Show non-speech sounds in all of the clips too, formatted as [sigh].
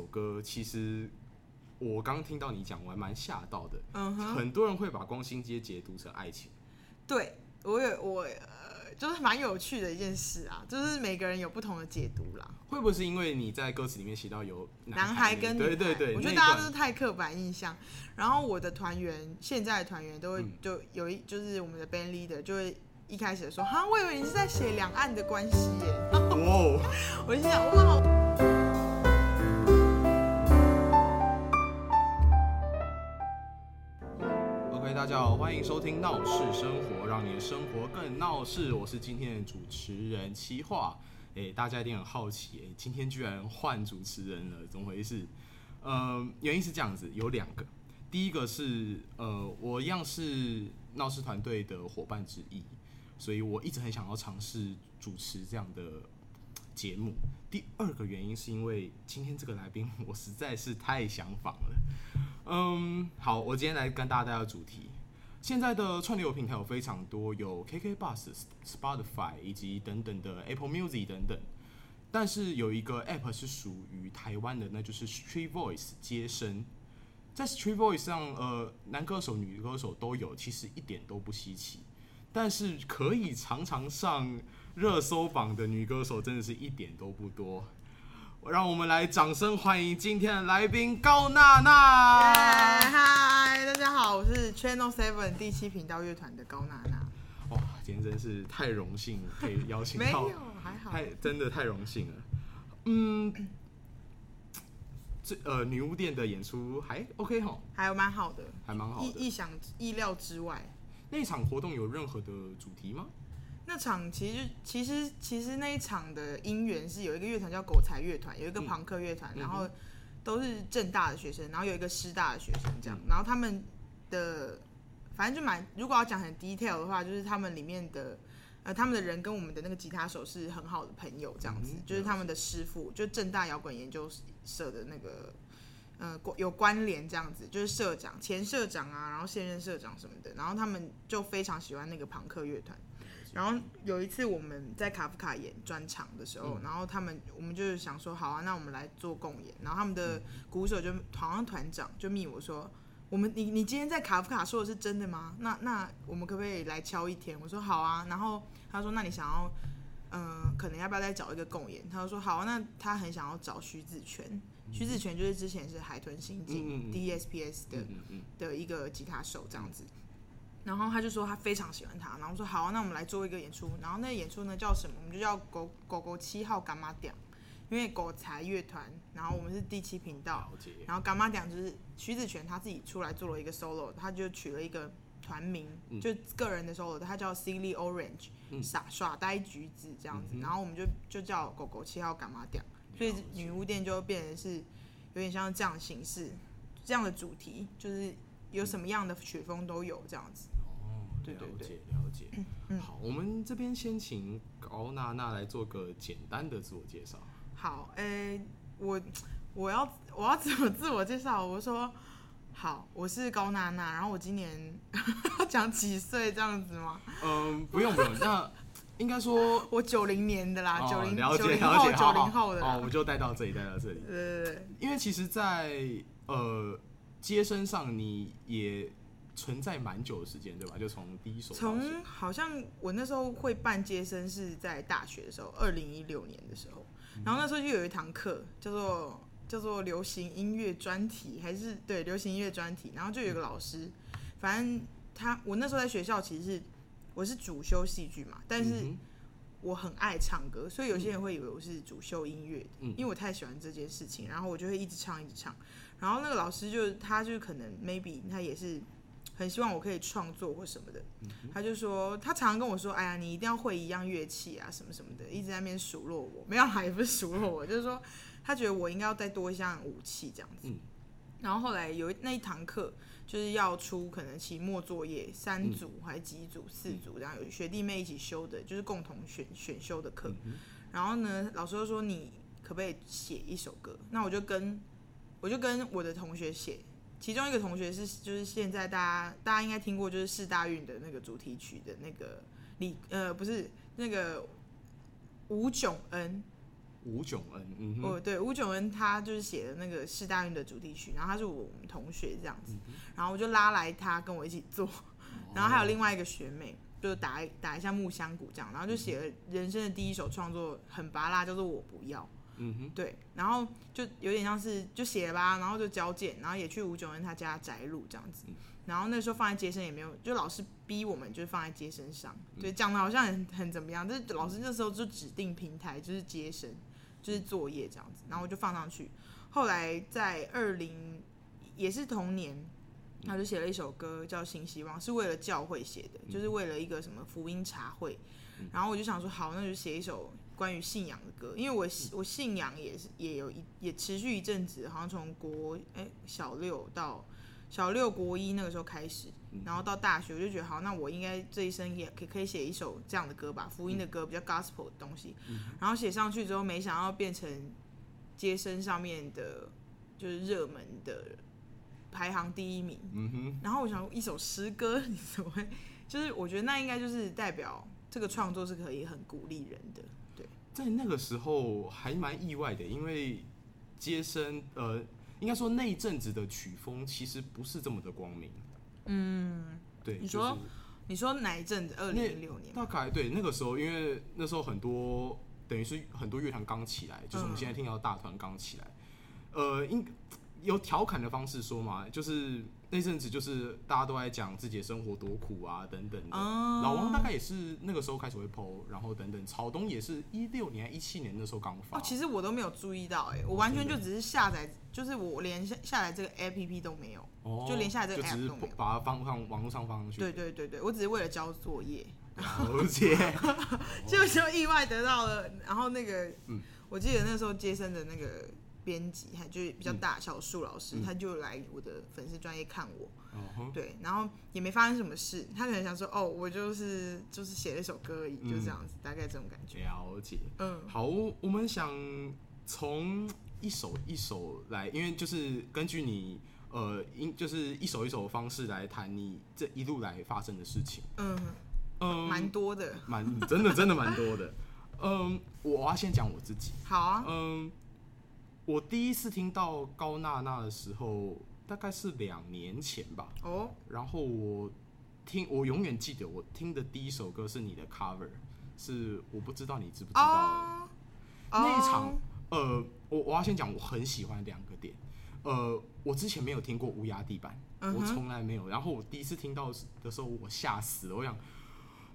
首歌其实我刚听到你讲，我还蛮吓到的。嗯哼，很多人会把光心街解读成爱情。对，我也我呃，就是蛮有趣的一件事啊，就是每个人有不同的解读啦。会不会是因为你在歌词里面写到有男孩，跟女孩？对对对，我觉得大家都是太刻板印象。然后我的团员，现在的团员都会就有一，就是我们的 band leader 就会一开始说，哈，我以为你是在写两岸的关系耶。[laughs] 哦，我就想，哇。家好，欢迎收听《闹事生活》，让你的生活更闹事。我是今天的主持人七画。诶，大家一定很好奇，诶，今天居然换主持人了，怎么回事？呃，原因是这样子，有两个。第一个是，呃，我一样是闹事团队的伙伴之一，所以我一直很想要尝试主持这样的节目。第二个原因是因为今天这个来宾，我实在是太想访了。嗯，好，我今天来跟大家带来主题。现在的串流平台有非常多，有 KK Bus、Spotify 以及等等的 Apple Music 等等。但是有一个 App 是属于台湾的，那就是 Street Voice 接声。在 Street Voice 上，呃，男歌手、女歌手都有，其实一点都不稀奇。但是可以常常上热搜榜的女歌手，真的是一点都不多。让我们来掌声欢迎今天的来宾高娜娜。大家好，我是 Channel Seven 第七频道乐团的高娜娜。哇，今天真是太荣幸可以邀请到，没有还好，太真的太荣幸了。嗯，这呃女巫店的演出还 OK 哈，还有蛮好的，还蛮好的，意想意料之外。那场活动有任何的主题吗？那场其实其实其实那一场的因缘是有一个乐团叫狗才乐团，有一个朋克乐团，嗯、然后都是正大的学生，然后有一个师大的学生这样，然后他们的反正就蛮，如果要讲很 detail 的话，就是他们里面的呃他们的人跟我们的那个吉他手是很好的朋友这样子，嗯、就是他们的师傅，就正大摇滚研究社的那个呃有关联这样子，就是社长、前社长啊，然后现任社长什么的，然后他们就非常喜欢那个朋克乐团。然后有一次我们在卡夫卡演专场的时候，嗯、然后他们我们就是想说，好啊，那我们来做共演。然后他们的鼓手就好像团长就密我说，我们你你今天在卡夫卡说的是真的吗？那那我们可不可以来敲一天？我说好啊。然后他说，那你想要嗯、呃，可能要不要再找一个共演？他就说好啊。那他很想要找徐子泉，徐子泉就是之前是海豚刑警 DSPS 的的一个吉他手这样子。然后他就说他非常喜欢他，然后说好，那我们来做一个演出。然后那个演出呢叫什么？我们就叫狗狗狗七号干妈店，因为狗才乐团，然后我们是第七频道，然后干妈店就是徐子泉他自己出来做了一个 solo，他就取了一个团名，就个人的 solo，他叫 Silly Orange，傻耍呆橘子这样子。然后我们就就叫狗狗七号干妈店，所以女巫店就变成是有点像这样的形式，这样的主题就是。有什么样的曲风都有这样子哦，对对对，了解了解。嗯、好，我们这边先请高娜娜来做个简单的自我介绍。好，诶、欸，我我要我要怎么自我介绍？我说好，我是高娜娜，然后我今年 [laughs] 讲几岁这样子吗？嗯，不用不用，那应该说 [laughs] 我九零年的啦，九零九零后九零后的，哦，我就带到这里，带到这里。对对对，因为其实在，在呃。接身上你也存在蛮久的时间，对吧？就从第一首，从好像我那时候会办接生是在大学的时候，二零一六年的时候，然后那时候就有一堂课叫做叫做流行音乐专题，还是对流行音乐专题，然后就有个老师，反正他我那时候在学校其实是我是主修戏剧嘛，但是我很爱唱歌，所以有些人会以为我是主修音乐的，因为我太喜欢这件事情，然后我就会一直唱一直唱。然后那个老师就他就可能 maybe 他也是很希望我可以创作或什么的，他就说他常常跟我说，哎呀，你一定要会一样乐器啊，什么什么的，一直在那边数落我，没有啦，也不是数落我，就是说他觉得我应该要再多一项武器这样子。然后后来有那一堂课就是要出可能期末作业，三组还是几组，四组这样，有学弟妹一起修的，就是共同选选修的课。然后呢，老师就说你可不可以写一首歌？那我就跟。我就跟我的同学写，其中一个同学是就是现在大家大家应该听过，就是四大运的那个主题曲的那个李呃不是那个吴炯恩，吴炯恩，嗯哦，对，吴炯恩他就是写的那个四大运的主题曲，然后他是我们同学这样子，嗯、然后我就拉来他跟我一起做，然后还有另外一个学妹，就打一打一下木香鼓这样，然后就写了人生的第一首创作，很拔辣，叫做我不要，嗯哼，对，然后就有点像是就写吧，然后就交件，然后也去吴九恩他家摘录这样子。然后那时候放在街身也没有，就老师逼我们就是放在街身上，对，讲的好像很很怎么样，但是老师那时候就指定平台就是街身，就是作业这样子，然后我就放上去。后来在二零也是同年，他就写了一首歌叫《新希望》，是为了教会写的，就是为了一个什么福音茶会。然后我就想说，好，那就写一首关于信仰的歌，因为我我信仰也是也有一也持续一阵子，好像从国哎小六到。小六国一那个时候开始，然后到大学我就觉得好，那我应该这一生也可以可以写一首这样的歌吧，福音的歌，比较 gospel 的东西。然后写上去之后，没想到变成街声上面的，就是热门的排行第一名。嗯哼然后我想一首诗歌，[laughs] 你怎么会？就是我觉得那应该就是代表这个创作是可以很鼓励人的。对，在那个时候还蛮意外的，因为接生呃。应该说那一阵子的曲风其实不是这么的光明。嗯，对。你说，就是、你说哪一阵子？二零零六年。大概对那个时候，因为那时候很多等于是很多乐团刚起来，就是我们现在听到大团刚起来。嗯、呃，应有调侃的方式说嘛，就是。那阵子就是大家都在讲自己的生活多苦啊，等等的。Oh. 老王大概也是那个时候开始会 PO，然后等等。草东也是一六年、一七年那时候刚发。哦，其实我都没有注意到、欸，哎，我完全就只是下载，就是我连下下载这个 APP 都没有，oh, 就连下载这个 APP 都没有，把它放上网络上放上去。对对对对，我只是为了交作业，了解。[laughs] 就就意外得到了，然后那个，嗯，我记得那时候接生的那个。编辑还就是比较大小树老师，嗯、他就来我的粉丝专业看我，嗯、对，然后也没发生什么事，他可能想说，哦，我就是就是写了一首歌而已，嗯、就这样子，大概这种感觉。了解，嗯，好，我们想从一首一首来，因为就是根据你呃，因就是一首一首的方式来谈你这一路来发生的事情，嗯。嗯，蛮多的，蛮真的真的蛮多的，嗯，我要先讲我自己，好啊，嗯。我第一次听到高娜娜的时候，大概是两年前吧。哦，然后我听，我永远记得我听的第一首歌是你的 cover，是我不知道你知不知道。哦，那一场，呃，我我要先讲，我很喜欢两个点。呃，我之前没有听过乌鸦地板，我从来没有。然后我第一次听到的时候，我吓死了。我想，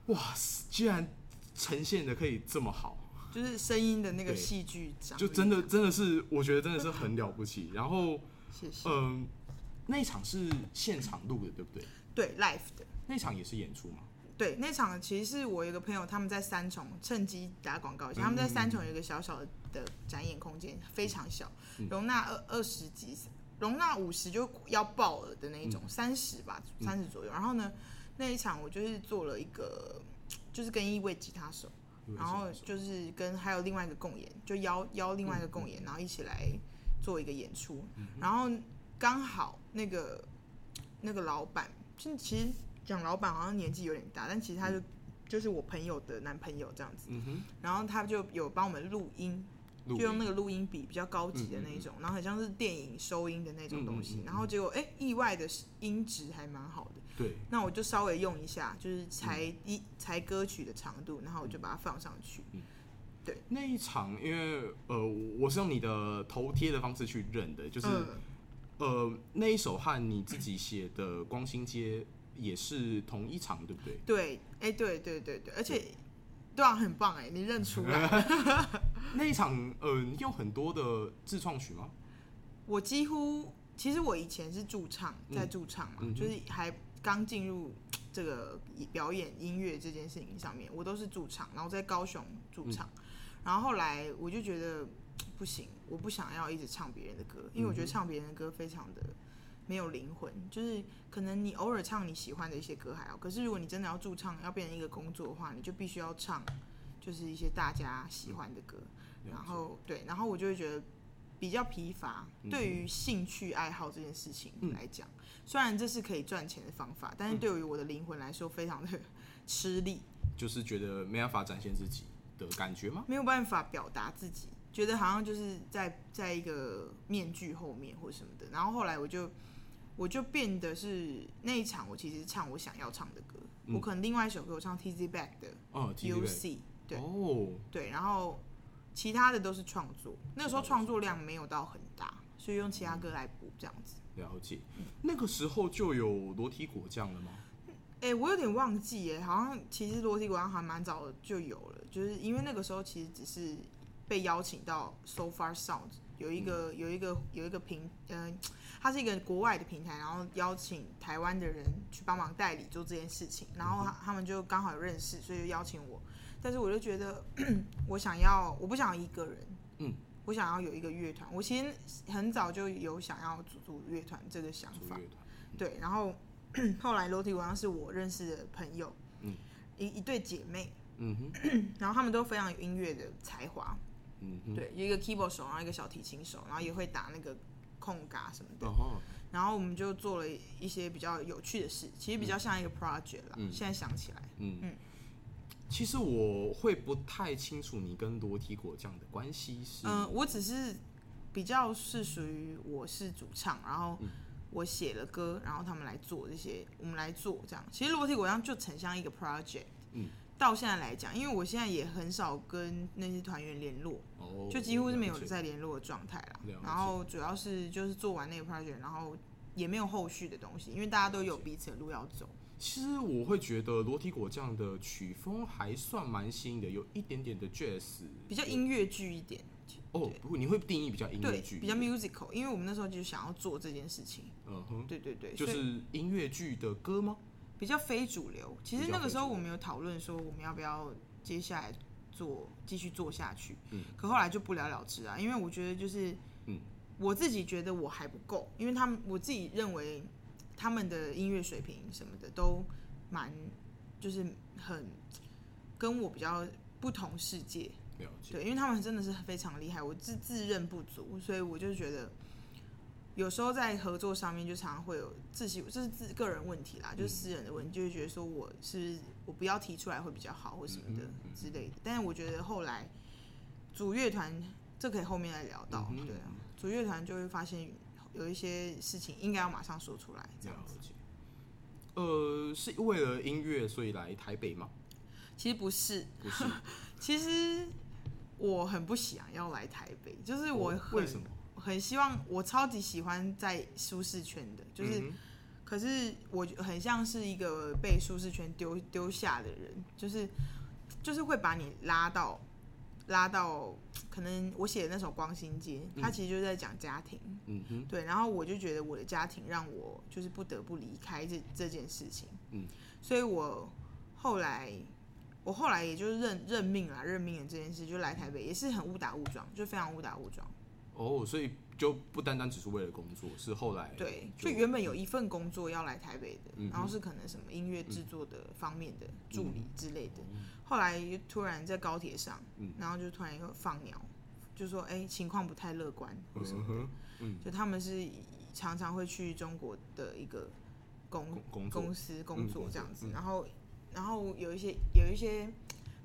哇，居然呈现的可以这么好。就是声音的那个戏剧长，就真的真的是，我觉得真的是很了不起。然后，[laughs] 谢谢。嗯，那一场是现场录的，对不对？对，live 的。那场也是演出吗？对，那场其实是我有一个朋友，他们在三重，趁机打广告一下。他们在三重有一个小小的展演空间，非常小，容纳二二十几，容纳五十就要爆了的那一种，三十吧，三十左右。然后呢，那一场我就是做了一个，就是跟一位吉他手。然后就是跟还有另外一个共演，就邀邀另外一个共演，然后一起来做一个演出。然后刚好那个那个老板，就其实讲老板好像年纪有点大，但其实他就就是我朋友的男朋友这样子。然后他就有帮我们录音，就用那个录音笔比较高级的那一种，然后很像是电影收音的那种东西。然后结果哎，意外的音质还蛮好的。对，那我就稍微用一下，就是裁一裁歌曲的长度，然后我就把它放上去。嗯，对，那一场，因为呃，我是用你的头贴的方式去认的，就是、嗯、呃，那一首和你自己写的《光兴街》也是同一场，对不对？对，哎、欸，对对对对，而且对啊，很棒哎，你认出来 [laughs] 那一场，呃，你有很多的自创曲吗？我几乎，其实我以前是驻唱，在驻唱嘛，嗯、就是还。刚进入 [tsk] 这个表演音乐这件事情上面，我都是驻唱，然后在高雄驻唱，嗯、然后后来我就觉得不行，我不想要一直唱别人的歌，因为我觉得唱别人的歌非常的没有灵魂，就是可能你偶尔唱你喜欢的一些歌还好，可是如果你真的要驻唱，要变成一个工作的话，你就必须要唱就是一些大家喜欢的歌，嗯、然后对，然后我就会觉得比较疲乏，对于兴趣爱好这件事情来讲。嗯虽然这是可以赚钱的方法，但是对于我的灵魂来说非常的吃力，就是觉得没办法展现自己的感觉吗？没有办法表达自己，觉得好像就是在在一个面具后面或什么的。然后后来我就我就变得是那一场，我其实唱我想要唱的歌，嗯、我可能另外一首歌我唱 Tizzy Bac 的哦，UC 对。哦。对，然后其他的都是创作。那个时候创作。量没有到很大，所以用其他歌来补这样子。了解，那个时候就有裸体果酱了吗？哎、欸，我有点忘记哎，好像其实裸体果酱还蛮早就有了，就是因为那个时候其实只是被邀请到 So Far Sound 有一个、嗯、有一个有一个平，嗯、呃，它是一个国外的平台，然后邀请台湾的人去帮忙代理做这件事情，然后他们就刚好有认识，所以就邀请我，但是我就觉得 [clears throat] 我想要，我不想要一个人，嗯。我想要有一个乐团，我其实很早就有想要组组乐团这个想法，嗯、对。然后 [clears throat] 后来裸体果酱是我认识的朋友，嗯、一一对姐妹，嗯哼，[clears throat] 然后他们都非常有音乐的才华，对，一个 keyboard 手，然后一个小提琴手，然后也会打那个空嘎什么的，哦、然后我们就做了一些比较有趣的事，其实比较像一个 project 啦。嗯、现在想起来，嗯嗯。其实我会不太清楚你跟裸体果酱的关系是，嗯，我只是比较是属于我是主唱，然后我写了歌，然后他们来做这些，我们来做这样。其实裸体果酱就很像一个 project，嗯，到现在来讲，因为我现在也很少跟那些团员联络，哦，就几乎是没有在联络的状态啦。然后主要是就是做完那个 project，然后也没有后续的东西，因为大家都有彼此的路要走。其实我会觉得裸体果酱的曲风还算蛮新的，有一点点的 jazz，比较音乐剧一点。哦，不过你会定义比较音乐剧，比较 musical，因为我们那时候就想要做这件事情。嗯哼，对对对，就是音乐剧的歌吗？比较非主流。其实那个时候我们有讨论说我们要不要接下来做继续做下去，嗯，可后来就不了了之啊，因为我觉得就是，嗯，我自己觉得我还不够，因为他们我自己认为。他们的音乐水平什么的都蛮，就是很跟我比较不同世界。了解。对，因为他们真的是非常厉害，我自自认不足，所以我就觉得有时候在合作上面就常常会有自己，这是自个人问题啦，就是私人的问题，就会觉得说我是我不要提出来会比较好，或什么的之类的。但是我觉得后来主乐团，这可以后面来聊到，对啊，组乐团就会发现。有一些事情应该要马上说出来，这样子。呃，是为了音乐所以来台北吗？其实不是，不是。[laughs] 其实我很不想要来台北，就是我很、哦、为什么？很希望，我超级喜欢在舒适圈的，就是，嗯、可是我很像是一个被舒适圈丢丢下的人，就是，就是会把你拉到。拉到可能我写的那首《光心街》，它其实就是在讲家庭，嗯哼，对。然后我就觉得我的家庭让我就是不得不离开这这件事情，嗯。所以我后来，我后来也就是认认命了，认命了这件事，就来台北，也是很误打误撞，就非常误打误撞。哦，所以就不单单只是为了工作，是后来对，就原本有一份工作要来台北的，嗯、然后是可能什么音乐制作的方面的助理之类的。嗯、后来又突然在高铁上，嗯、然后就突然又放鸟，就说哎、欸、情况不太乐观或什么的，嗯、就他们是常常会去中国的一个公工公司工作这样子，嗯、然后然后有一些有一些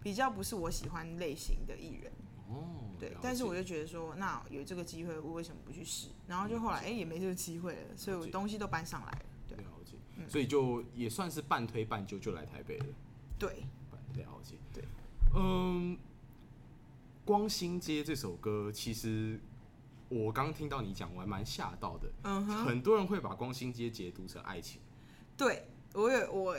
比较不是我喜欢类型的艺人。哦，对，但是我就觉得说，那有这个机会，我为什么不去试？然后就后来，哎、欸，也没这个机会了，所以我东西都搬上来了。对，了解。嗯、所以就也算是半推半就，就来台北了。对，了解。对，嗯，《光心街》这首歌，其实我刚听到你讲，我还蛮吓到的。嗯哼，很多人会把《光心街》解读成爱情。对，我也我。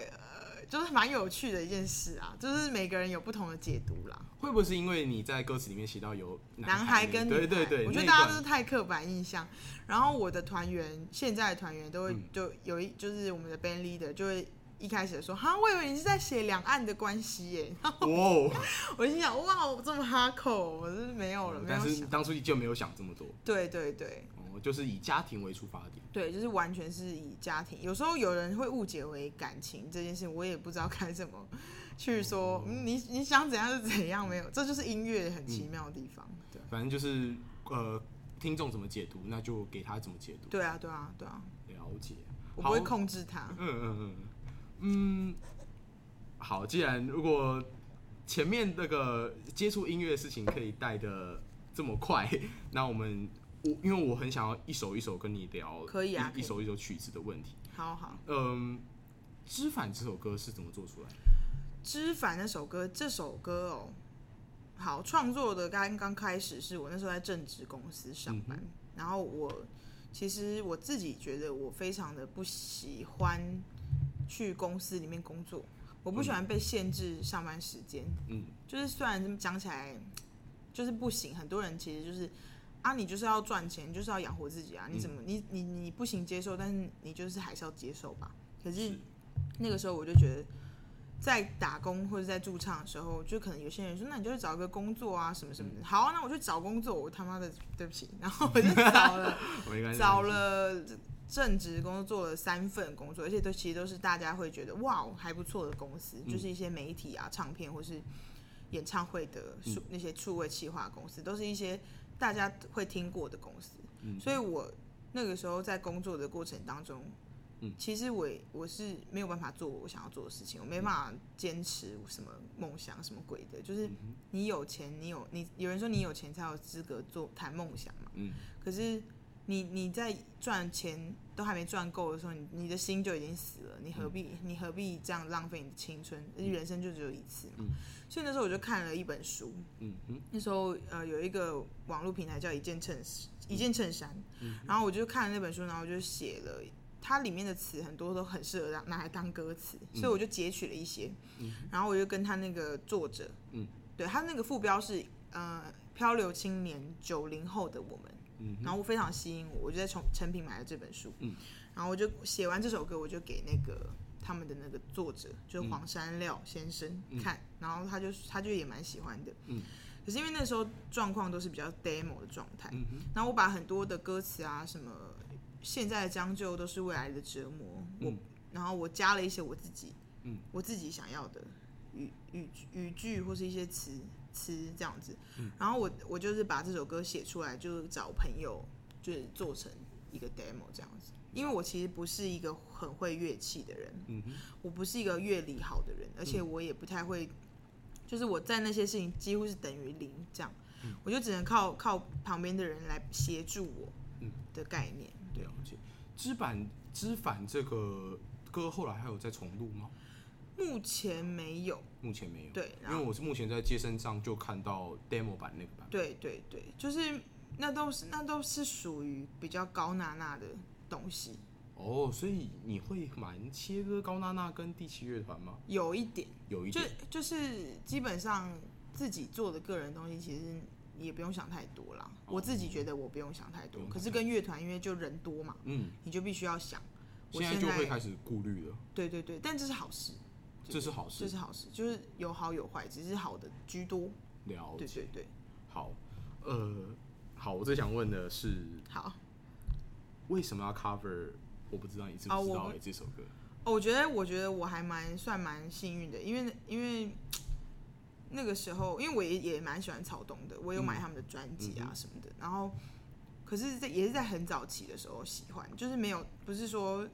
就是蛮有趣的一件事啊，就是每个人有不同的解读啦。会不会是因为你在歌词里面写到有男孩，跟女孩？对对对，我觉得大家都是太刻板印象。然后我的团员，现在的团员都会就有一，就是我们的 band leader 就会一开始说，哈，我以为你是在写两岸的关系耶。哇，Wow. 我心想，哇，这么哈口，我是没有了。嗯、但是当初就没有想这么多。对对对。就是以家庭为出发点，对，就是完全是以家庭。有时候有人会误解为感情这件事，我也不知道该怎么 [laughs] 去说。嗯、你你想怎样就怎样，没有，这就是音乐很奇妙的地方。嗯、对，反正就是呃，听众怎么解读，那就给他怎么解读。对啊，对啊，对啊。了解，我不会控制他。嗯嗯嗯嗯。好，既然如果前面那个接触音乐的事情可以带的。这么快，[laughs] 那我们我因为我很想要一首一首跟你聊，可以啊，一首一首曲子的问题。好好，嗯，知反这首歌是怎么做出来？知反那首歌，这首歌哦，好创作的刚刚开始是我那时候在正职公司上班，嗯、然后我其实我自己觉得我非常的不喜欢去公司里面工作，我不喜欢被限制上班时间，嗯，就是虽然这么讲起来就是不行，很多人其实就是啊，你就是要赚钱，就是要养活自己啊，你怎么、嗯、你你你不行接受，但是你就是还是要接受吧。可是那个时候我就觉得。在打工或者在驻唱的时候，就可能有些人说，那你就去找一个工作啊，什么什么的。好啊，那我去找工作，我他妈的对不起，然后我就 [laughs] 找了，找了正职工作，做了三份工作，而且都其实都是大家会觉得哇还不错的公司，就是一些媒体啊、唱片或是演唱会的数那些数位企划公司，都是一些大家会听过的公司。所以我那个时候在工作的过程当中。嗯其实我我是没有办法做我想要做的事情，我没办法坚持什么梦想什么鬼的。就是你有钱，你有你有人说你有钱才有资格做谈梦想嘛。嗯。可是你你在赚钱都还没赚够的时候，你你的心就已经死了，你何必你何必这样浪费你的青春？而且人生就只有一次嘛。所以那时候我就看了一本书。嗯嗯。那时候呃有一个网络平台叫一件衬一件衬衫，然后我就看了那本书，然后我就写了。它里面的词很多都很适合拿拿来当歌词，嗯、所以我就截取了一些，嗯、然后我就跟他那个作者，嗯，对他那个副标是呃漂流青年九零后的我们，嗯，然后我非常吸引我，我就在从成品买了这本书，嗯，然后我就写完这首歌，我就给那个他们的那个作者，就是黄山料先生看，嗯、然后他就他就也蛮喜欢的，嗯，可是因为那时候状况都是比较 demo 的状态，嗯，然后我把很多的歌词啊什么。现在的将就都是未来的折磨。嗯、我，然后我加了一些我自己，嗯，我自己想要的语语语句或是一些词词这样子。嗯、然后我我就是把这首歌写出来，就找朋友就是做成一个 demo 这样子。因为我其实不是一个很会乐器的人，嗯，我不是一个乐理好的人，而且我也不太会，就是我在那些事情几乎是等于零这样，嗯、我就只能靠靠旁边的人来协助我，的概念。嗯了解，知版知反这个歌后来还有在重录吗？目前没有，目前没有。对，因为我是目前在街身上就看到 demo 版那个版。对对对，就是那都是那都是属于比较高娜娜的东西。哦，所以你会蛮切割高娜娜跟第七乐团吗？有一点，有一点，就就是基本上自己做的个人东西，其实。也不用想太多啦，我自己觉得我不用想太多。可是跟乐团因为就人多嘛，嗯，你就必须要想。我现在就会开始顾虑了。对对对，但这是好事。这是好事。这是好事，就是有好有坏，只是好的居多。了解。对对对。好，呃，好，我最想问的是，好，为什么要 cover？我不知道你知不知道哎，这首歌。我觉得，我觉得我还蛮算蛮幸运的，因为因为。那个时候，因为我也也蛮喜欢草东的，我有买他们的专辑啊什么的。嗯嗯、然后，可是在也是在很早期的时候喜欢，就是没有不是说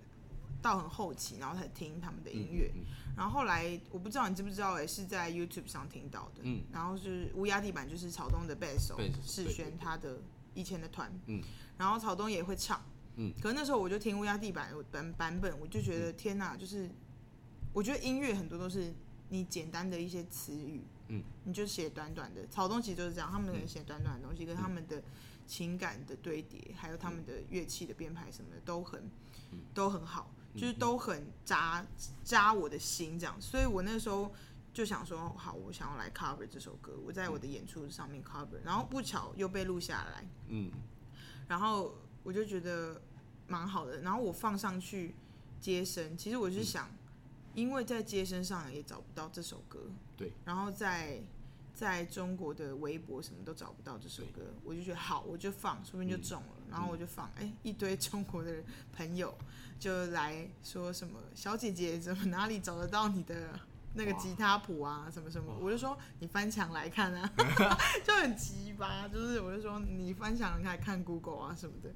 到很后期然后才听他们的音乐。嗯嗯、然后后来我不知道你知不知道，哎是在 YouTube 上听到的。嗯、然后是乌鸦地板，就是草东的贝斯手世轩他的以前的团。嗯、然后草东也会唱。嗯、可是那时候我就听乌鸦地板版版本，我就觉得、嗯、天哪，就是我觉得音乐很多都是你简单的一些词语。嗯，你就写短短的，草东其实就是这样，他们可能写短短的东西，跟他们的情感的堆叠，还有他们的乐器的编排什么的都很，都很好，就是都很扎扎我的心这样，所以我那时候就想说，好，我想要来 cover 这首歌，我在我的演出上面 cover，然后不巧又被录下来，嗯，然后我就觉得蛮好的，然后我放上去接生，其实我是想。因为在接生上也找不到这首歌，对，然后在在中国的微博什么都找不到这首歌，我就觉得好，我就放，说不定就中了，嗯、然后我就放，哎、嗯，一堆 [laughs] 中国的朋友就来说什么小姐姐怎么哪里找得到你的那个吉他谱啊，什么什么，我就说你翻墙来看啊，[laughs] 就很奇葩，就是我就说你翻墙来看 Google 啊什么的，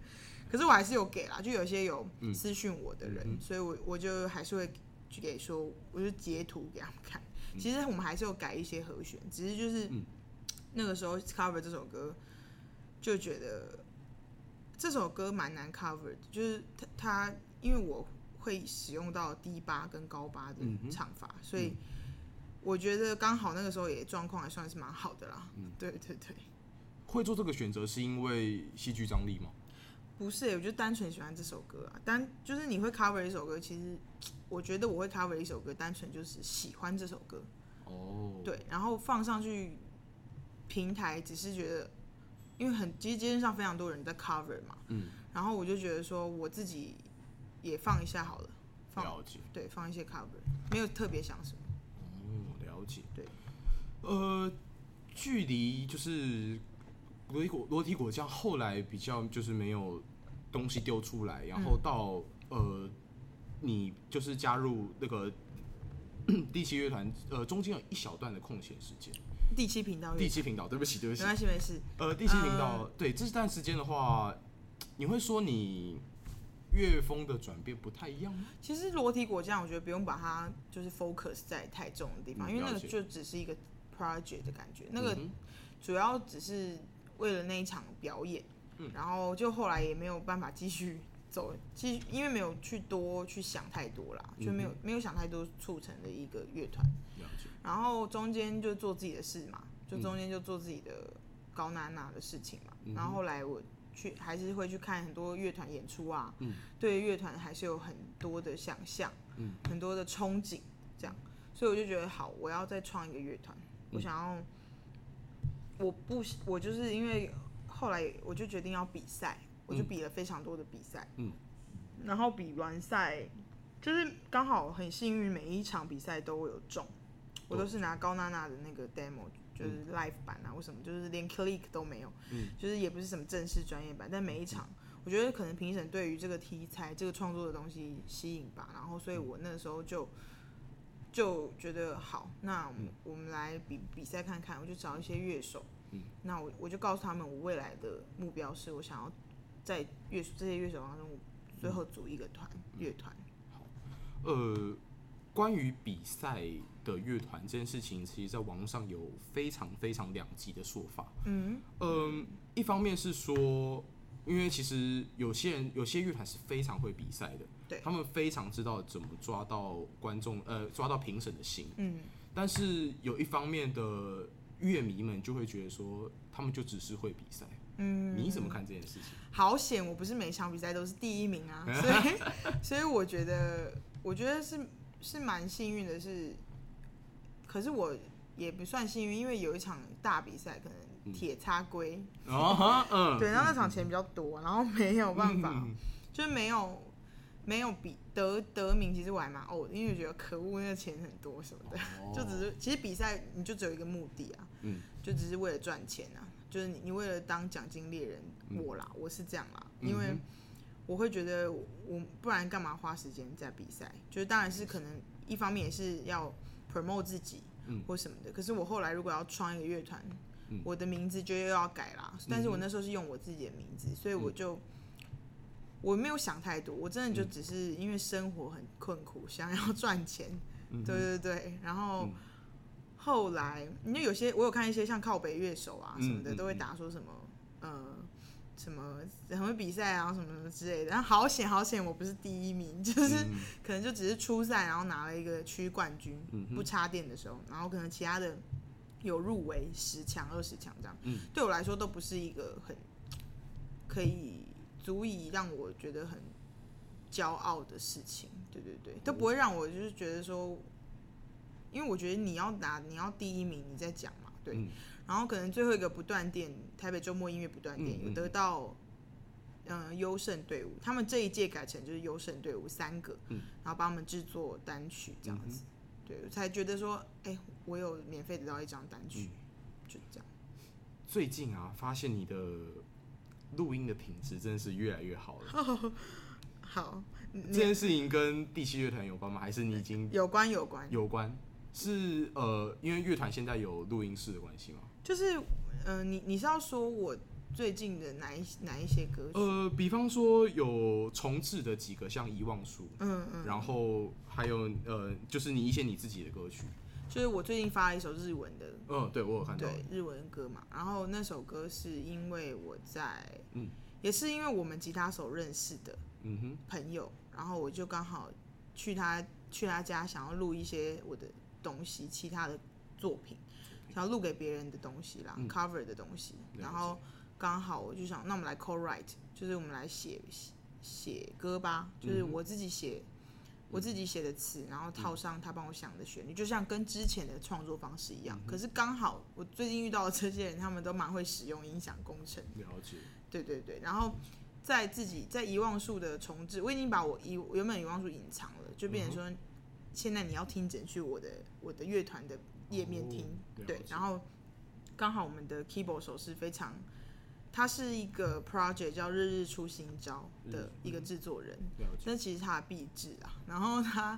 可是我还是有给啦，就有些有私讯我的人，嗯、所以我我就还是会。去给说，我就截图给他们看。[laughs] 其实我们还是有改一些和弦，只是就是那个时候 cover 这首歌，就觉得这首歌蛮难 cover 的，就是他他因为我会使用到低八跟高八的唱法，嗯、所以我觉得刚好那个时候也状况还算是蛮好的啦。嗯，对对对。会做这个选择是因为戏剧张力吗？不是、欸，我就单纯喜欢这首歌啊。单就是你会 cover 一首歌，其实我觉得我会 cover 一首歌，单纯就是喜欢这首歌。哦，对，然后放上去平台，只是觉得，因为很其实街上非常多人在 cover 嘛，嗯，然后我就觉得说我自己也放一下好了，放了解，对，放一些 cover，没有特别想什么。哦，了解，对，呃，距离就是裸体果裸体果酱后来比较就是没有。东西丢出来，然后到、嗯、呃，你就是加入那个 [clears throat] 第七乐团，呃，中间有一小段的空闲时间。第七频道，第七频道，对不起，对不起，没关系，没事。呃，第七频道，呃、对这段时间的话，你会说你乐风的转变不太一样吗？其实裸体果酱，我觉得不用把它就是 focus 在太重的地方，嗯、因为那个就只是一个 project 的感觉，那个主要只是为了那一场表演。嗯然后就后来也没有办法继续走，其实因为没有去多去想太多啦，就没有没有想太多促成的一个乐团。然后中间就做自己的事嘛，就中间就做自己的高娜娜的事情嘛。然后后来我去还是会去看很多乐团演出啊，对乐团还是有很多的想象，很多的憧憬，这样，所以我就觉得好，我要再创一个乐团，我想要，我不我就是因为。后来我就决定要比赛，我就比了非常多的比赛，嗯，然后比完赛，就是刚好很幸运，每一场比赛都有中，我都是拿高娜娜的那个 demo，就是 live 版啊，为什么，就是连 click 都没有，嗯，就是也不是什么正式专业版，但每一场，我觉得可能评审对于这个题材、这个创作的东西吸引吧，然后所以我那时候就就觉得好，那我们我们来比比赛看看，我就找一些乐手。嗯，那我我就告诉他们，我未来的目标是我想要在乐这些乐手当中，最后组一个团乐团。好，呃，关于比赛的乐团这件事情，其实在网络上有非常非常两极的说法。嗯嗯，一方面是说，因为其实有些人有些乐团是非常会比赛的，对，他们非常知道怎么抓到观众，呃，抓到评审的心。嗯，但是有一方面的。乐迷们就会觉得说，他们就只是会比赛。嗯，你怎么看这件事情？好险，我不是每场比赛都是第一名啊，所以，[laughs] 所以我觉得，我觉得是是蛮幸运的是，是，可是我也不算幸运，因为有一场大比赛，可能铁叉龟，嗯，对，然后那场钱比较多，然后没有办法，嗯、就是没有。没有比得得名，其实我还蛮哦，因为觉得可恶，那个钱很多什么的，哦、就只是其实比赛你就只有一个目的啊，嗯，就只是为了赚钱啊，就是你你为了当奖金猎人，嗯、我啦，我是这样啦，因为我会觉得我不然干嘛花时间在比赛？就是当然是可能一方面也是要 promote 自己，嗯，或什么的。可是我后来如果要创一个乐团，嗯、我的名字就又要改啦，但是我那时候是用我自己的名字，所以我就。我没有想太多，我真的就只是因为生活很困苦，想要赚钱，对对对。然后、嗯、后来，因为有些我有看一些像靠北乐手啊什么的，嗯、都会打说什么，嗯、呃，什么什么比赛啊什么什么之类的。然后好险好险，我不是第一名，[laughs] 就是、嗯、可能就只是初赛，然后拿了一个区冠军，嗯、不插电的时候，然后可能其他的有入围十强、二十强这样。嗯、对我来说都不是一个很可以。足以让我觉得很骄傲的事情，对对对，都不会让我就是觉得说，因为我觉得你要拿你要第一名，你再讲嘛，对。嗯、然后可能最后一个不断电，台北周末音乐不断电有得到嗯优胜队伍，他们这一届改成就是优胜队伍三个，嗯、然后帮他们制作单曲这样子，嗯、对，我才觉得说，哎、欸，我有免费得到一张单曲，嗯、就这样。最近啊，发现你的。录音的品质真的是越来越好了。[laughs] Oh, 好，这件事情跟第七乐团有关吗？还是你已经有关有关有关？是呃，因为乐团现在有录音室的关系吗？就是呃，你你是要说我最近的哪一哪一些歌曲？呃，比方说有重置的几个，像遗忘书，嗯嗯，然后还有呃，就是你一些你自己的歌曲。就是我最近发了一首日文的，嗯，对我有看到，对日文歌嘛。然后那首歌是因为我在，嗯，也是因为我们吉他手认识的，嗯哼，朋友，然后我就刚好去他去他家，想要录一些我的东西，其他的作品，想要录给别人的东西啦，嗯，cover 的东西，然后刚好我就想，那我们来 co-write，就是我们来写写歌吧，就是我自己写。我自己写的词，然后套上他帮我想的旋律，就像跟之前的创作方式一样。可是刚好我最近遇到的这些人，他们都蛮会使用音响工程。了解。对对对，然后在自己在遗忘术的重置，我已经把我遗原本遗忘术隐藏了，就变成说，现在你要听整去我的我的乐团的页面听。对，然后刚好我们的 keyboard 手是非常。他是一个 project 叫《日日出新招》的一个制作人，那、其实他的毕制啊，然后他，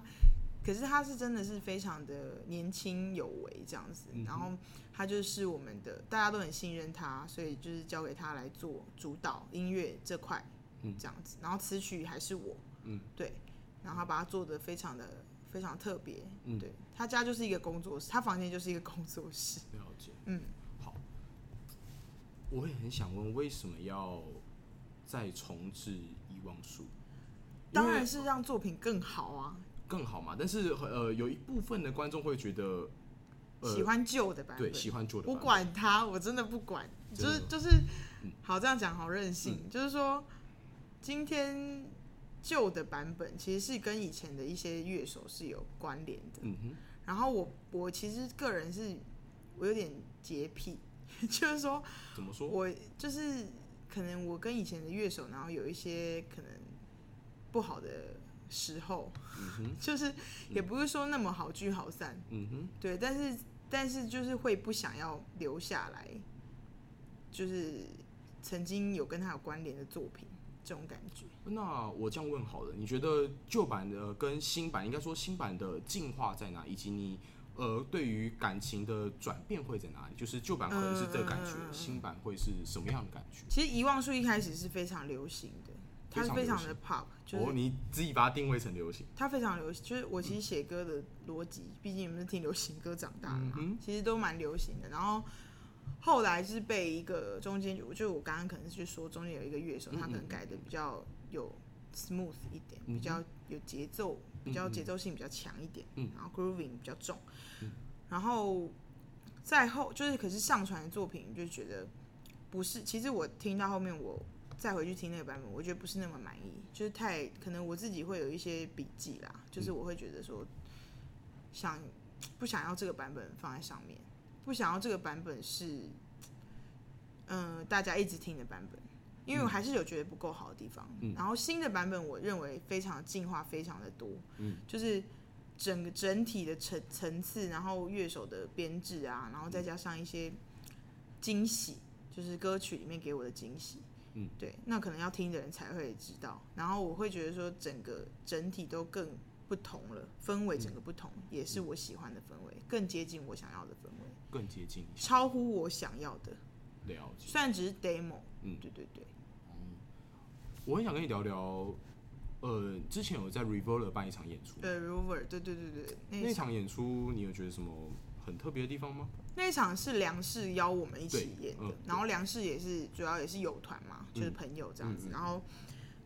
可是他是真的是非常的年轻有为这样子，嗯、然后他就是我们的大家都很信任他，所以就是交给他来做主导音乐这块，这样子，然后词曲还是我，嗯，对，然后他把它做的非常的非常特别，嗯，对，他家就是一个工作室，他房间就是一个工作室，[laughs] 了解，嗯。好我也很想问，为什么要再重置遗忘术？当然是让作品更好啊，更好嘛。但是呃，有一部分的观众会觉得、呃、喜欢旧的版本，对，喜欢旧的版本。我管他，我真的不管，就是就是，嗯、好这样讲好任性。嗯、就是说，今天旧的版本其实是跟以前的一些乐手是有关联的。嗯哼。然后我我其实个人是，我有点洁癖。[laughs] 就是说，怎么说？我就是可能我跟以前的乐手，然后有一些可能不好的时候，嗯哼，就是也不是说那么好聚好散，嗯哼，对，但是但是就是会不想要留下来，就是曾经有跟他有关联的作品这种感觉。那我这样问好了，你觉得旧版的跟新版，应该说新版的进化在哪？以及你。呃，对于感情的转变会在哪里？就是旧版可能是这个感觉，嗯、新版会是什么样的感觉？其实遗忘术一开始是非常流行的，它是非常的 pop，就是、哦，你自己把它定位成流行。它非常流行，就是我其实写歌的逻辑，毕、嗯、竟你们是听流行歌长大的嘛，嗯、其实都蛮流行的。然后后来是被一个中间，就我刚刚可能是说中间有一个乐手，他可能改的比较有 smooth 一点，嗯、比较有节奏。比较节奏性比较强一点，嗯，然后 grooving 比较重，嗯，然后再后就是可是上传的作品就觉得不是，其实我听到后面我再回去听那个版本，我觉得不是那么满意，就是太可能我自己会有一些笔记啦，就是我会觉得说想不想要这个版本放在上面，不想要这个版本是嗯、呃、大家一直听的版本。因为我还是有觉得不够好的地方，嗯、然后新的版本我认为非常进化，非常的多，嗯、就是整个整体的层层次，然后乐手的编制啊，然后再加上一些惊喜，就是歌曲里面给我的惊喜，嗯，对，那可能要听的人才会知道，然后我会觉得说整个整体都更不同了，氛围整个不同，嗯、也是我喜欢的氛围，更接近我想要的氛围，更接近，超乎我想要的，了解，虽然只是 demo，嗯，对对对。我很想跟你聊聊，呃，之前有在 Revolver 办一场演出，对 Revolver，对对对对，那场，那场演出你有觉得什么很特别的地方吗？那一场是梁氏邀我们一起演的，嗯、然后梁氏也是主要也是友团嘛，就是朋友这样子，嗯、然后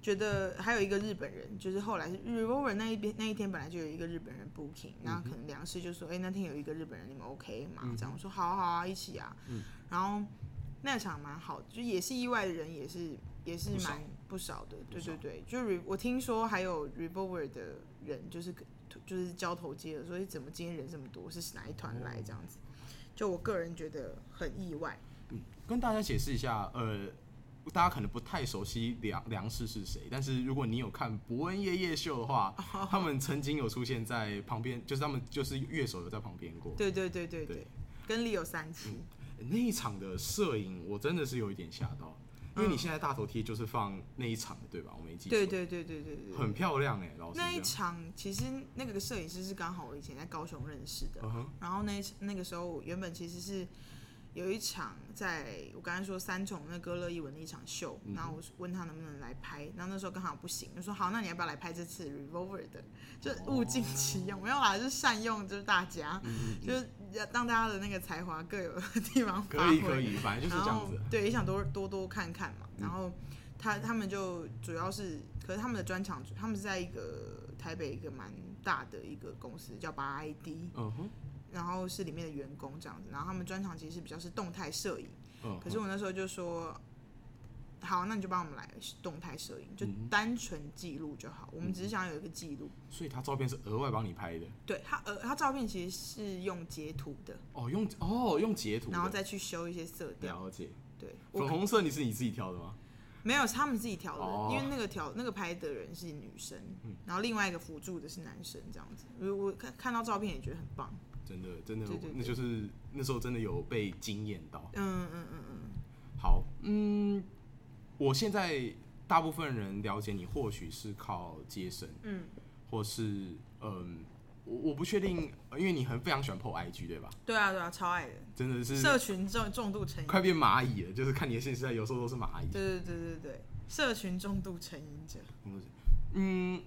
觉得还有一个日本人，就是后来是 Revolver 那一边那一天本来就有一个日本人 booking，然后可能梁氏就说，哎、欸，那天有一个日本人，你们 OK 吗？这样我说好好啊，一起啊，嗯、然后那场蛮好的，就也是意外的人，也是也是蛮。不少的，对对对，就 re, 我听说还有 Revolver 的人，就是就是交头接耳，所以怎么今天人这么多，是哪一团来这样子？就我个人觉得很意外。嗯，跟大家解释一下，呃，大家可能不太熟悉梁梁氏是谁，但是如果你有看伯恩夜夜秀的话，[laughs] 他们曾经有出现在旁边，就是他们就是乐手有在旁边过。对对对对对，对跟 Leo 三期、嗯、那一场的摄影，我真的是有一点吓到。因为你现在大头贴就是放那一场的，对吧？我没记错。对对对对对对，很漂亮哎，老师。那一场其实那个摄影师是刚好我以前在高雄认识的，uh huh. 然后那那个时候原本其实是有一场在我刚才说三重那歌乐艺文的一场秀，嗯、然后我问他能不能来拍，然后那时候刚好不行，我说好，那你要不要来拍这次 Revolver 的？就物尽其用，我要来是善用，就是大家，就是让大家的那个才华各有的地方发挥，可以可以，反正就是这样子。对，也想多多多看看嘛。然后他他们就主要是，可是他们的专场，他们是在一个台北一个蛮大的一个公司叫八 ID。嗯哼。然后是里面的员工这样子，然后他们专场其实比较是动态摄影，嗯、可是我那时候就说，好，那你就帮我们来动态摄影，就单纯记录就好，嗯、我们只是想要有一个记录。所以他照片是额外帮你拍的？对他，呃，他照片其实是用截图的。哦，用哦用截图，然后再去修一些色调。了解。对，粉红色你是你自己挑的吗？没有，是他们自己调的，哦、因为那个调那个拍的人是女生，嗯、然后另外一个辅助的是男生，这样子。我我看看到照片也觉得很棒。真的，真的，那就是那时候真的有被惊艳到。嗯嗯嗯嗯。好，嗯，我现在大部分人了解你，或许是靠接生，嗯，或是嗯，我我不确定，因为你很非常喜欢 po IG 对吧？对啊对啊，超爱的，真的是社群重重度成瘾，快变蚂蚁了，就是看你的现实，有时候都是蚂蚁。对对对对对，社群重度成瘾者。嗯，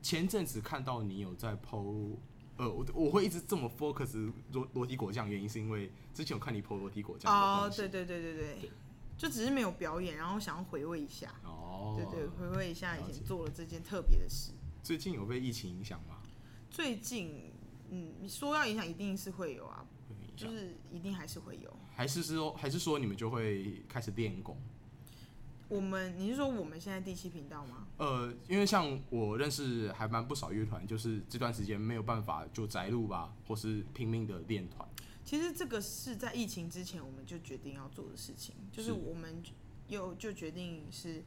前阵子看到你有在 po。呃，我我会一直这么 focus 裸裸体果酱，原因是因为之前有看你 po 裸体果酱哦，对对对对对，对就只是没有表演，然后想要回味一下哦，对，对对，回味一下以前做了这件特别的事。最近有被疫情影响吗？最近，嗯，你说要影响，一定是会有啊，就是一定还是会有，还是说还是说你们就会开始练功？我们，你是说我们现在第七频道吗？呃，因为像我认识还蛮不少乐团，就是这段时间没有办法就宅录吧，或是拼命的练团。其实这个是在疫情之前我们就决定要做的事情，就是我们又就决定是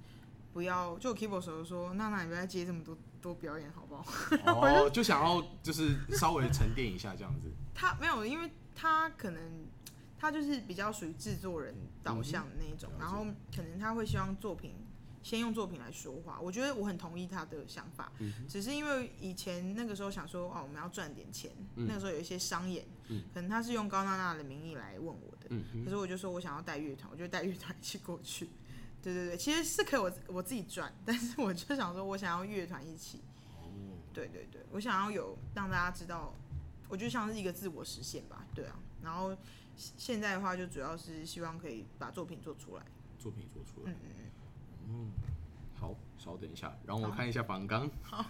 不要，就 keyboard 手说，娜娜你不要接这么多多表演好不好？哦，就想要就是稍微沉淀一下这样子。[laughs] 他没有，因为他可能。他就是比较属于制作人导向的那一种，嗯、然后可能他会希望作品先用作品来说话。我觉得我很同意他的想法，嗯、只是因为以前那个时候想说，哦，我们要赚点钱，嗯、那个时候有一些商演，嗯、可能他是用高娜娜的名义来问我的，嗯、可是我就说我想要带乐团，我就带乐团一起过去。[laughs] 对对对，其实是可以我我自己赚，但是我就想说我想要乐团一起。哦，对对对，我想要有让大家知道，我觉得像是一个自我实现吧，对啊，然后。现在的话，就主要是希望可以把作品做出来。作品做出来。嗯嗯嗯。好，稍等一下，让我看一下榜纲。好。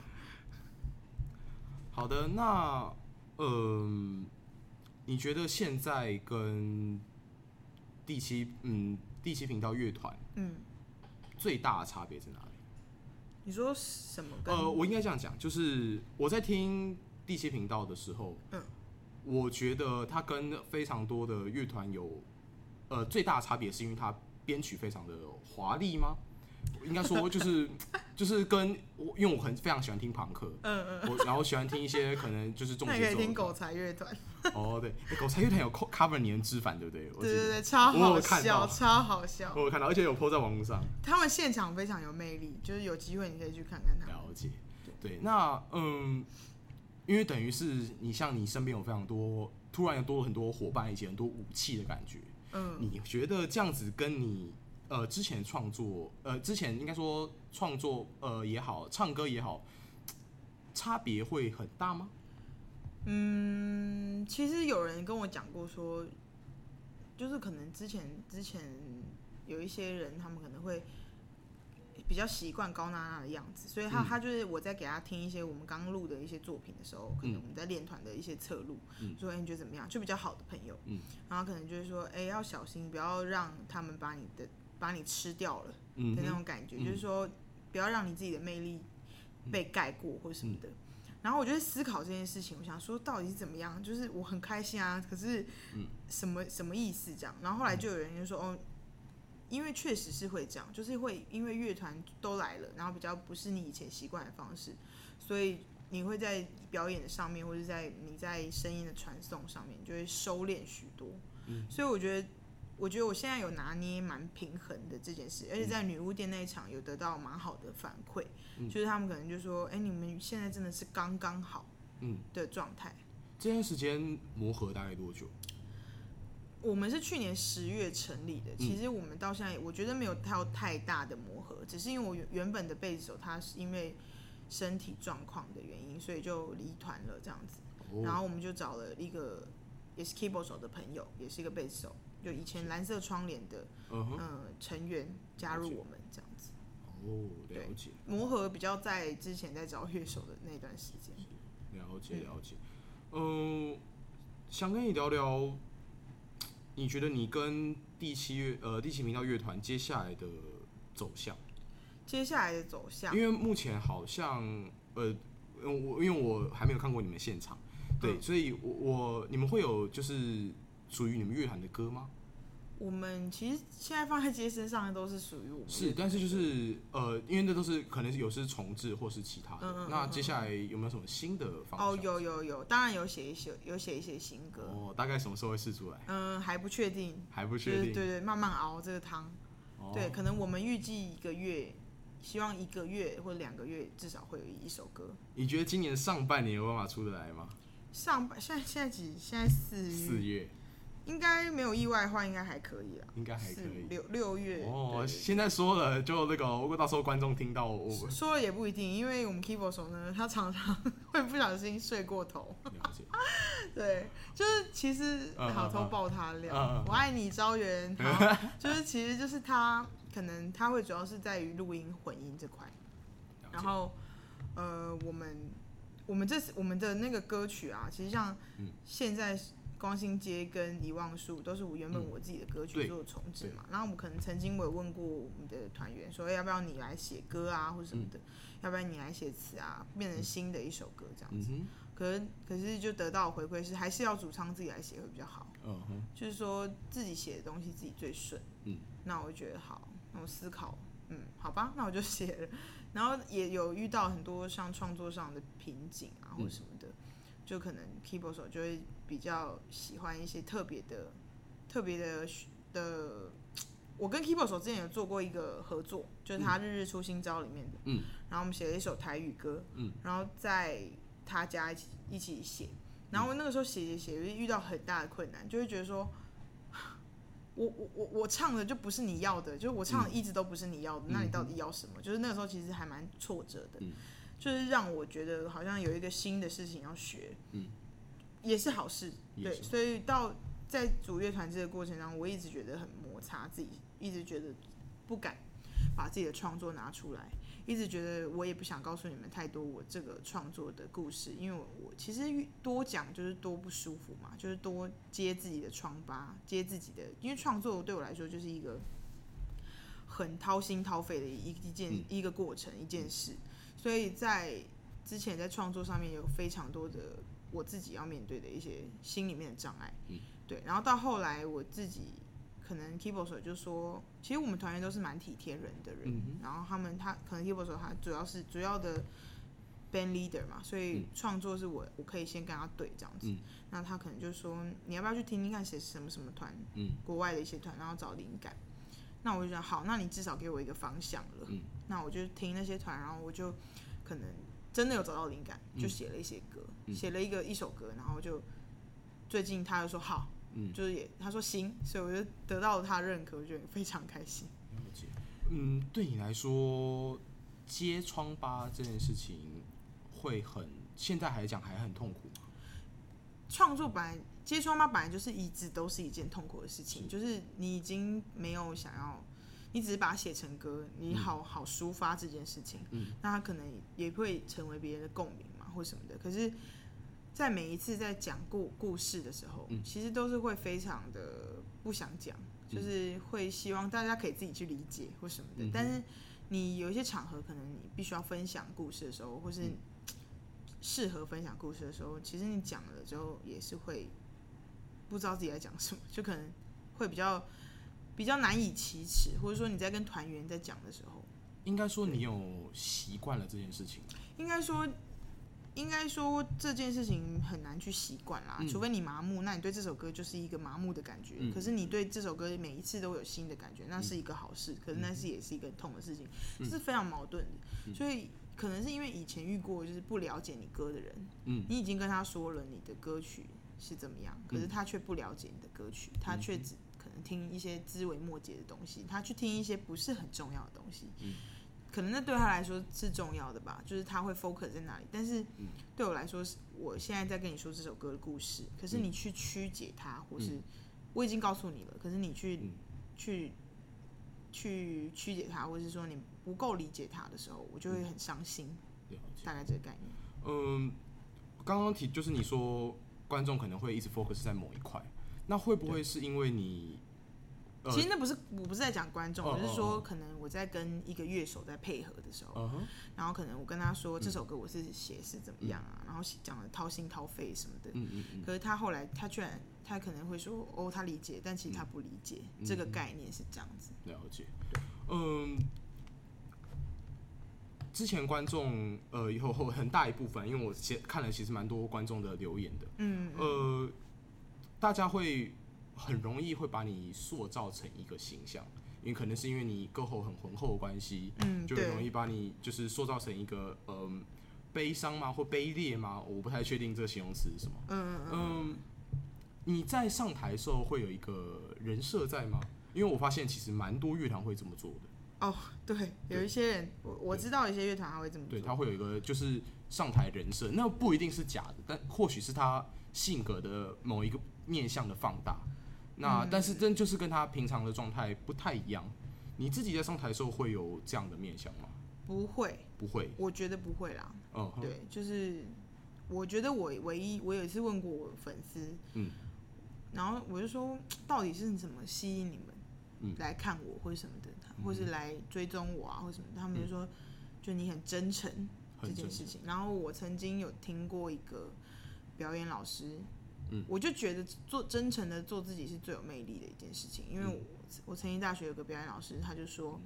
好的，那嗯、呃，你觉得现在跟第七嗯第七频道乐团嗯最大的差别在哪里？你说什么？呃，我应该这样讲，就是我在听第七频道的时候，嗯。我觉得它跟非常多的乐团有，呃，最大的差别是因为它编曲非常的华丽吗？应该说就是 [laughs] 就是跟我，因为我很非常喜欢听朋克，嗯嗯，我然后喜欢听一些可能就是重节奏。可以听狗才乐团。哦，对，狗才乐团有 cover 你的之反，对不对？对对对，超好笑，超好笑。我有看到，而且有 po 在网络上。他们现场非常有魅力，就是有机会你可以去看看他。了解，对，那嗯。因为等于是你像你身边有非常多，突然有多了很多伙伴，以及很多武器的感觉。嗯，你觉得这样子跟你呃之前创作呃之前应该说创作呃也好，唱歌也好，差别会很大吗？嗯，其实有人跟我讲过说，就是可能之前之前有一些人，他们可能会。比较习惯高娜娜的样子，所以他、嗯、他就是我在给他听一些我们刚录的一些作品的时候，可能我们在练团的一些侧录，嗯、说哎你觉得怎么样？就比较好的朋友，嗯、然后可能就是说哎、欸、要小心，不要让他们把你的把你吃掉了的那种感觉，嗯、就是说不要让你自己的魅力被盖过或什么的。嗯、然后我就思考这件事情，我想说到底是怎么样？就是我很开心啊，可是什么什么意思这样？然后后来就有人就说哦。因为确实是会这样，就是会因为乐团都来了，然后比较不是你以前习惯的方式，所以你会在表演的上面，或者在你在声音的传送上面，就会收敛许多。嗯，所以我觉得，我觉得我现在有拿捏蛮平衡的这件事，而且在女巫店那一场有得到蛮好的反馈，嗯，就是他们可能就说，哎，你们现在真的是刚刚好，嗯的状态。这段时间磨合大概多久？我们是去年十月成立的，其实我们到现在，我觉得没有太太大的磨合，只是因为我原原本的贝斯手他是因为身体状况的原因，所以就离团了这样子。然后我们就找了一个也是 keyboard 手的朋友，也是一个贝斯手，就以前蓝色窗帘的嗯、呃、成员加入我们这样子。哦，了解。磨合比较在之前在找乐手的那段时间。了解了解。嗯，想跟你聊聊。你觉得你跟第七乐呃第七频道乐团接下来的走向？接下来的走向，因为目前好像呃，我因为我还没有看过你们现场，对，嗯、所以我我你们会有就是属于你们乐团的歌吗？我们其实现在放在街身上的都是属于我们，是，但是就是呃，因为那都是可能是有是重置或是其他的。嗯嗯嗯，那接下来有没有什么新的方向？哦，有有有，当然有写一些，有写一些新歌。哦，大概什么时候会释出来？嗯，还不确定，还不确定。对对对，慢慢熬这个汤。哦、对，可能我们预计一个月，希望一个月或两个月至少会有一首歌。你觉得今年上半年有办法出得来吗？上半现在现在几？现在四月。四月。应该没有意外的话，应该还可以啊。应该还可以。六六月哦，现在说了就那个，如果到时候观众听到我说了也不一定，因为我们 keyboard 手呢，他常常会不小心睡过头。[laughs] 对，就是其实好偷爆他料，嗯嗯、我爱你招元，[laughs] 好，就是其实就是他可能他会主要是在于录音混音这块，然后呃，我们我们这次我们的那个歌曲啊，其实像现在。光新街跟遗忘树都是我原本我自己的歌曲做重置嘛，然后我们可能曾经我有问过我们的团员说，要不要你来写歌啊，或什么的，嗯、要不然你来写词啊，变成新的一首歌这样子。嗯、可是可是就得到回馈是，还是要主唱自己来写会比较好。就是说自己写的东西自己最顺。嗯，那我就觉得好，那我思考，嗯，好吧，那我就 [laughs] 写了。然后也有遇到很多像创作上的瓶颈啊，或什么的。嗯就可能 keyboard 手就会比较喜欢一些特别的、特别的的。我跟 keyboard 手之前有做过一个合作，就是他《日日出新招》里面的，嗯，然后我们写了一首台语歌，嗯，然后在他家一起一起写，然后那个时候写写写，就遇到很大的困难，就会觉得说，我我我我唱的就不是你要的，就是我唱的一直都不是你要的，那你到底要什么？就是那个时候其实还蛮挫折的。就是让我觉得好像有一个新的事情要学，嗯，也是好事，对，所以到在组乐团这个过程中，我一直觉得很摩擦自己，一直觉得不敢把自己的创作拿出来，一直觉得我也不想告诉你们太多我这个创作的故事，因为我我其实多讲就是多不舒服嘛，就是多揭自己的疮疤，揭自己的，因为创作对我来说就是一个很掏心掏肺的一一件、嗯、一个过程一件事。所以在之前在创作上面有非常多的我自己要面对的一些心里面的障碍，嗯，对。然后到后来我自己可能 keyboard 手就说，其实我们团员都是蛮体贴人的人，嗯、然后他们他可能 keyboard 手他主要是主要的 band leader 嘛，所以创作是我我可以先跟他对这样子，嗯、那他可能就说你要不要去听听看谁什么什么团，嗯，国外的一些团，然后找灵感。那我就想，好，那你至少给我一个方向了。嗯，那我就听那些团，然后我就可能真的有找到灵感，就写了一些歌，写、嗯、了一个一首歌，然后就最近他又说好，嗯，就是也他说行，所以我就得到了他认可，我觉得非常开心。嗯，对你来说，揭疮疤这件事情会很，现在还讲还很痛苦吗？创作本来。揭疮疤本来就是一直都是一件痛苦的事情，是就是你已经没有想要，你只是把它写成歌，你好好抒发这件事情，嗯，那它可能也会成为别人的共鸣嘛，或什么的。可是，在每一次在讲故故事的时候，嗯，其实都是会非常的不想讲，就是会希望大家可以自己去理解或什么的。嗯，但是你有一些场合，可能你必须要分享故事的时候，或是适合分享故事的时候，其实你讲了之后也是会。不知道自己在讲什么，[laughs] 就可能会比较比较难以启齿，或者说你在跟团员在讲的时候，应该说你有习惯了这件事情。应该说，应该说这件事情很难去习惯啦，嗯、除非你麻木，那你对这首歌就是一个麻木的感觉。嗯、可是你对这首歌每一次都有新的感觉，那是一个好事。嗯、可是那是也是一个痛的事情，嗯、是非常矛盾的。嗯、所以可能是因为以前遇过就是不了解你歌的人，嗯，你已经跟他说了你的歌曲。是怎么样，可是他却不了解你的歌曲，他却只可能听一些枝微末节的东西，他去听一些不是很重要的东西。可能那对他来说是重要的吧，就是他会 focus 在哪里。但是对我来说，是我现在在跟你说这首歌的故事。可是你去曲解它，或是我已经告诉你了，可是你去去去曲解它，或是说你不够理解它的时候，我就会很伤心。大概这个概念。嗯，刚刚提就是你说观众可能会一直 focus 在某一块，那会不会是因为你？其实那不是，我不是在讲观众，我是说可能我在跟一个乐手在配合的时候，然后可能我跟他说这首歌我是写是怎么样啊，然后讲的掏心掏肺什么的，可是他后来他居然他可能会说哦他理解，但其实他不理解这个概念是这样子。了解，嗯，之前观众呃以后后很大一部分，因为我先看了其实蛮多观众的留言的，嗯呃大家会。很容易会把你塑造成一个形象，因为可能是因为你歌喉很浑厚的关系，嗯，就很容易把你就是塑造成一个嗯悲伤吗或卑劣吗？我不太确定这个形容词是什么。嗯嗯嗯。你在上台的时候会有一个人设在吗？因为我发现其实蛮多乐团会这么做的。哦，对，有一些人我我知道一些乐团他会这么做，对，他会有一个就是上台人设，那不一定是假的，但或许是他性格的某一个面向的放大。那但是真就是跟他平常的状态不太一样。你自己在上台的时候会有这样的面相吗？不会，不会，我觉得不会啦。嗯，对，就是我觉得我唯一我有一次问过我粉丝，嗯，然后我就说 [tsk] 到底是怎么吸引你们来看我或者什么的，或是来追踪我啊或什么？他们就说就你很真诚这件事情。然后我曾经有听过一个表演老师。嗯。我就觉得做真诚的做自己是最有魅力的一件事情，因为我我曾经大学有个表演老师，他就说，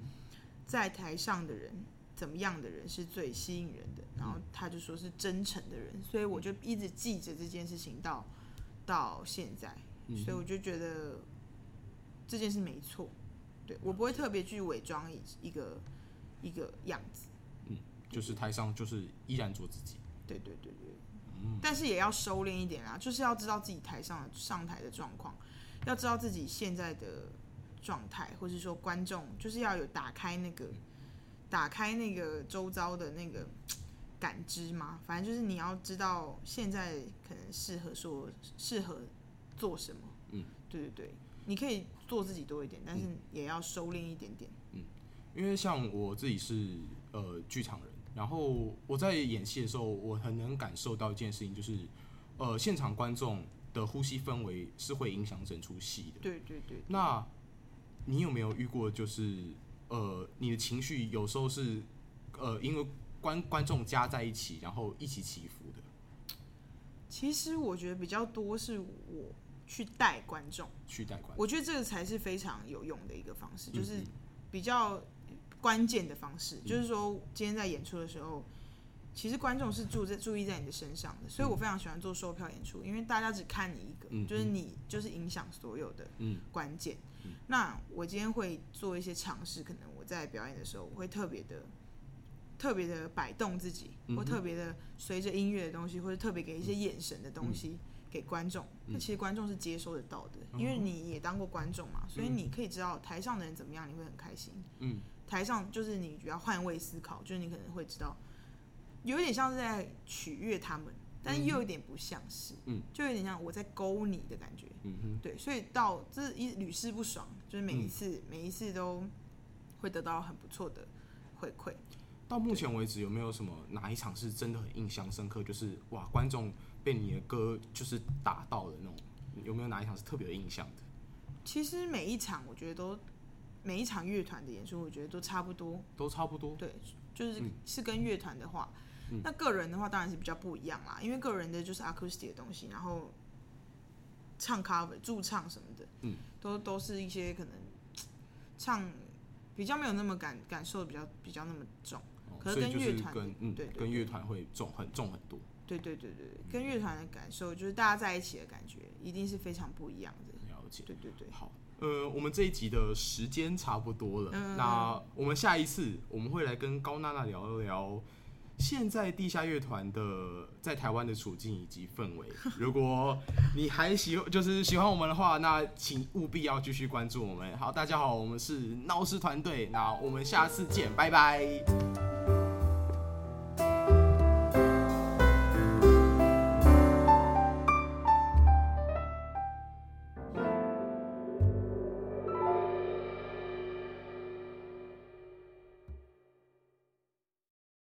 在台上的人怎么样的人是最吸引人的，然后他就说是真诚的人，所以我就一直记着这件事情到到现在，所以我就觉得这件事没错，对，我不会特别去伪装一一个一个样子，嗯，就是台上就是依然做自己，对对对对。嗯但是也要收敛一点啊，就是要知道自己台上的上台的状况，要知道自己现在的状态，或是说观众，就是要有打开那个打开那个周遭的那个感知嘛。反正就是你要知道现在可能适合说适合做什么。嗯，对对对，你可以做自己多一点，但是也要收敛一点点。嗯，因为像我自己是呃剧场人。然后我在演戏的时候，我很能感受到一件事情，就是，呃，现场观众的呼吸氛围是会影响整出戏的。对对对。那你有没有遇过，就是，呃，你的情绪有时候是，呃，因为观观众加在一起，然后一起起伏的？其实我觉得比较多是我去带观众，去带观众。我觉得这个才是非常有用的一个方式，就是比较。关键的方式就是说，今天在演出的时候，其实观众是注在注意在你的身上的，所以我非常喜欢做售票演出，因为大家只看你一个，就是你就是影响所有的关键。那我今天会做一些尝试，可能我在表演的时候，我会特别的、特别的摆动自己，或特别的随着音乐的东西，或者特别给一些眼神的东西给观众。那其实观众是接收得到的，因为你也当过观众嘛，所以你可以知道台上的人怎么样，你会很开心。嗯。台上就是你比较换位思考，就是你可能会知道，有点像是在取悦他们，但又有点不像是，嗯，就有点像我在勾你的感觉，嗯哼，对，所以到这一屡试不爽，就是每一次、嗯、每一次都会得到很不错的回馈。到目前为止，有没有什么哪一场是真的很印象深刻？就是哇，观众被你的歌就是打到的那种，有没有哪一场是特别有印象的？其实每一场我觉得都。每一场乐团的演出，我觉得都差不多，都差不多。对，就是是跟乐团的话，嗯、那个人的话当然是比较不一样啦，因为个人的就是 acoustic 的东西，然后唱 cover、驻唱什么的，嗯，都都是一些可能唱比较没有那么感感受比较比较那么重，哦、可是跟乐团，嗯，对，跟乐团会重很重很多。对，对，对，对。跟乐团的感受就是大家在一起的感觉一定是非常不一样的。了解，对，对，对。好，呃，我们这一集的时间差不多了。那我们下一次我们会来跟高娜娜聊一聊现在地下乐团的在台湾的处境以及氛围。[laughs] 如果你还喜就是喜欢我们的话，那请务必要继续关注我们。好，大家好，我们是闹事团队。那我们下次见，拜拜。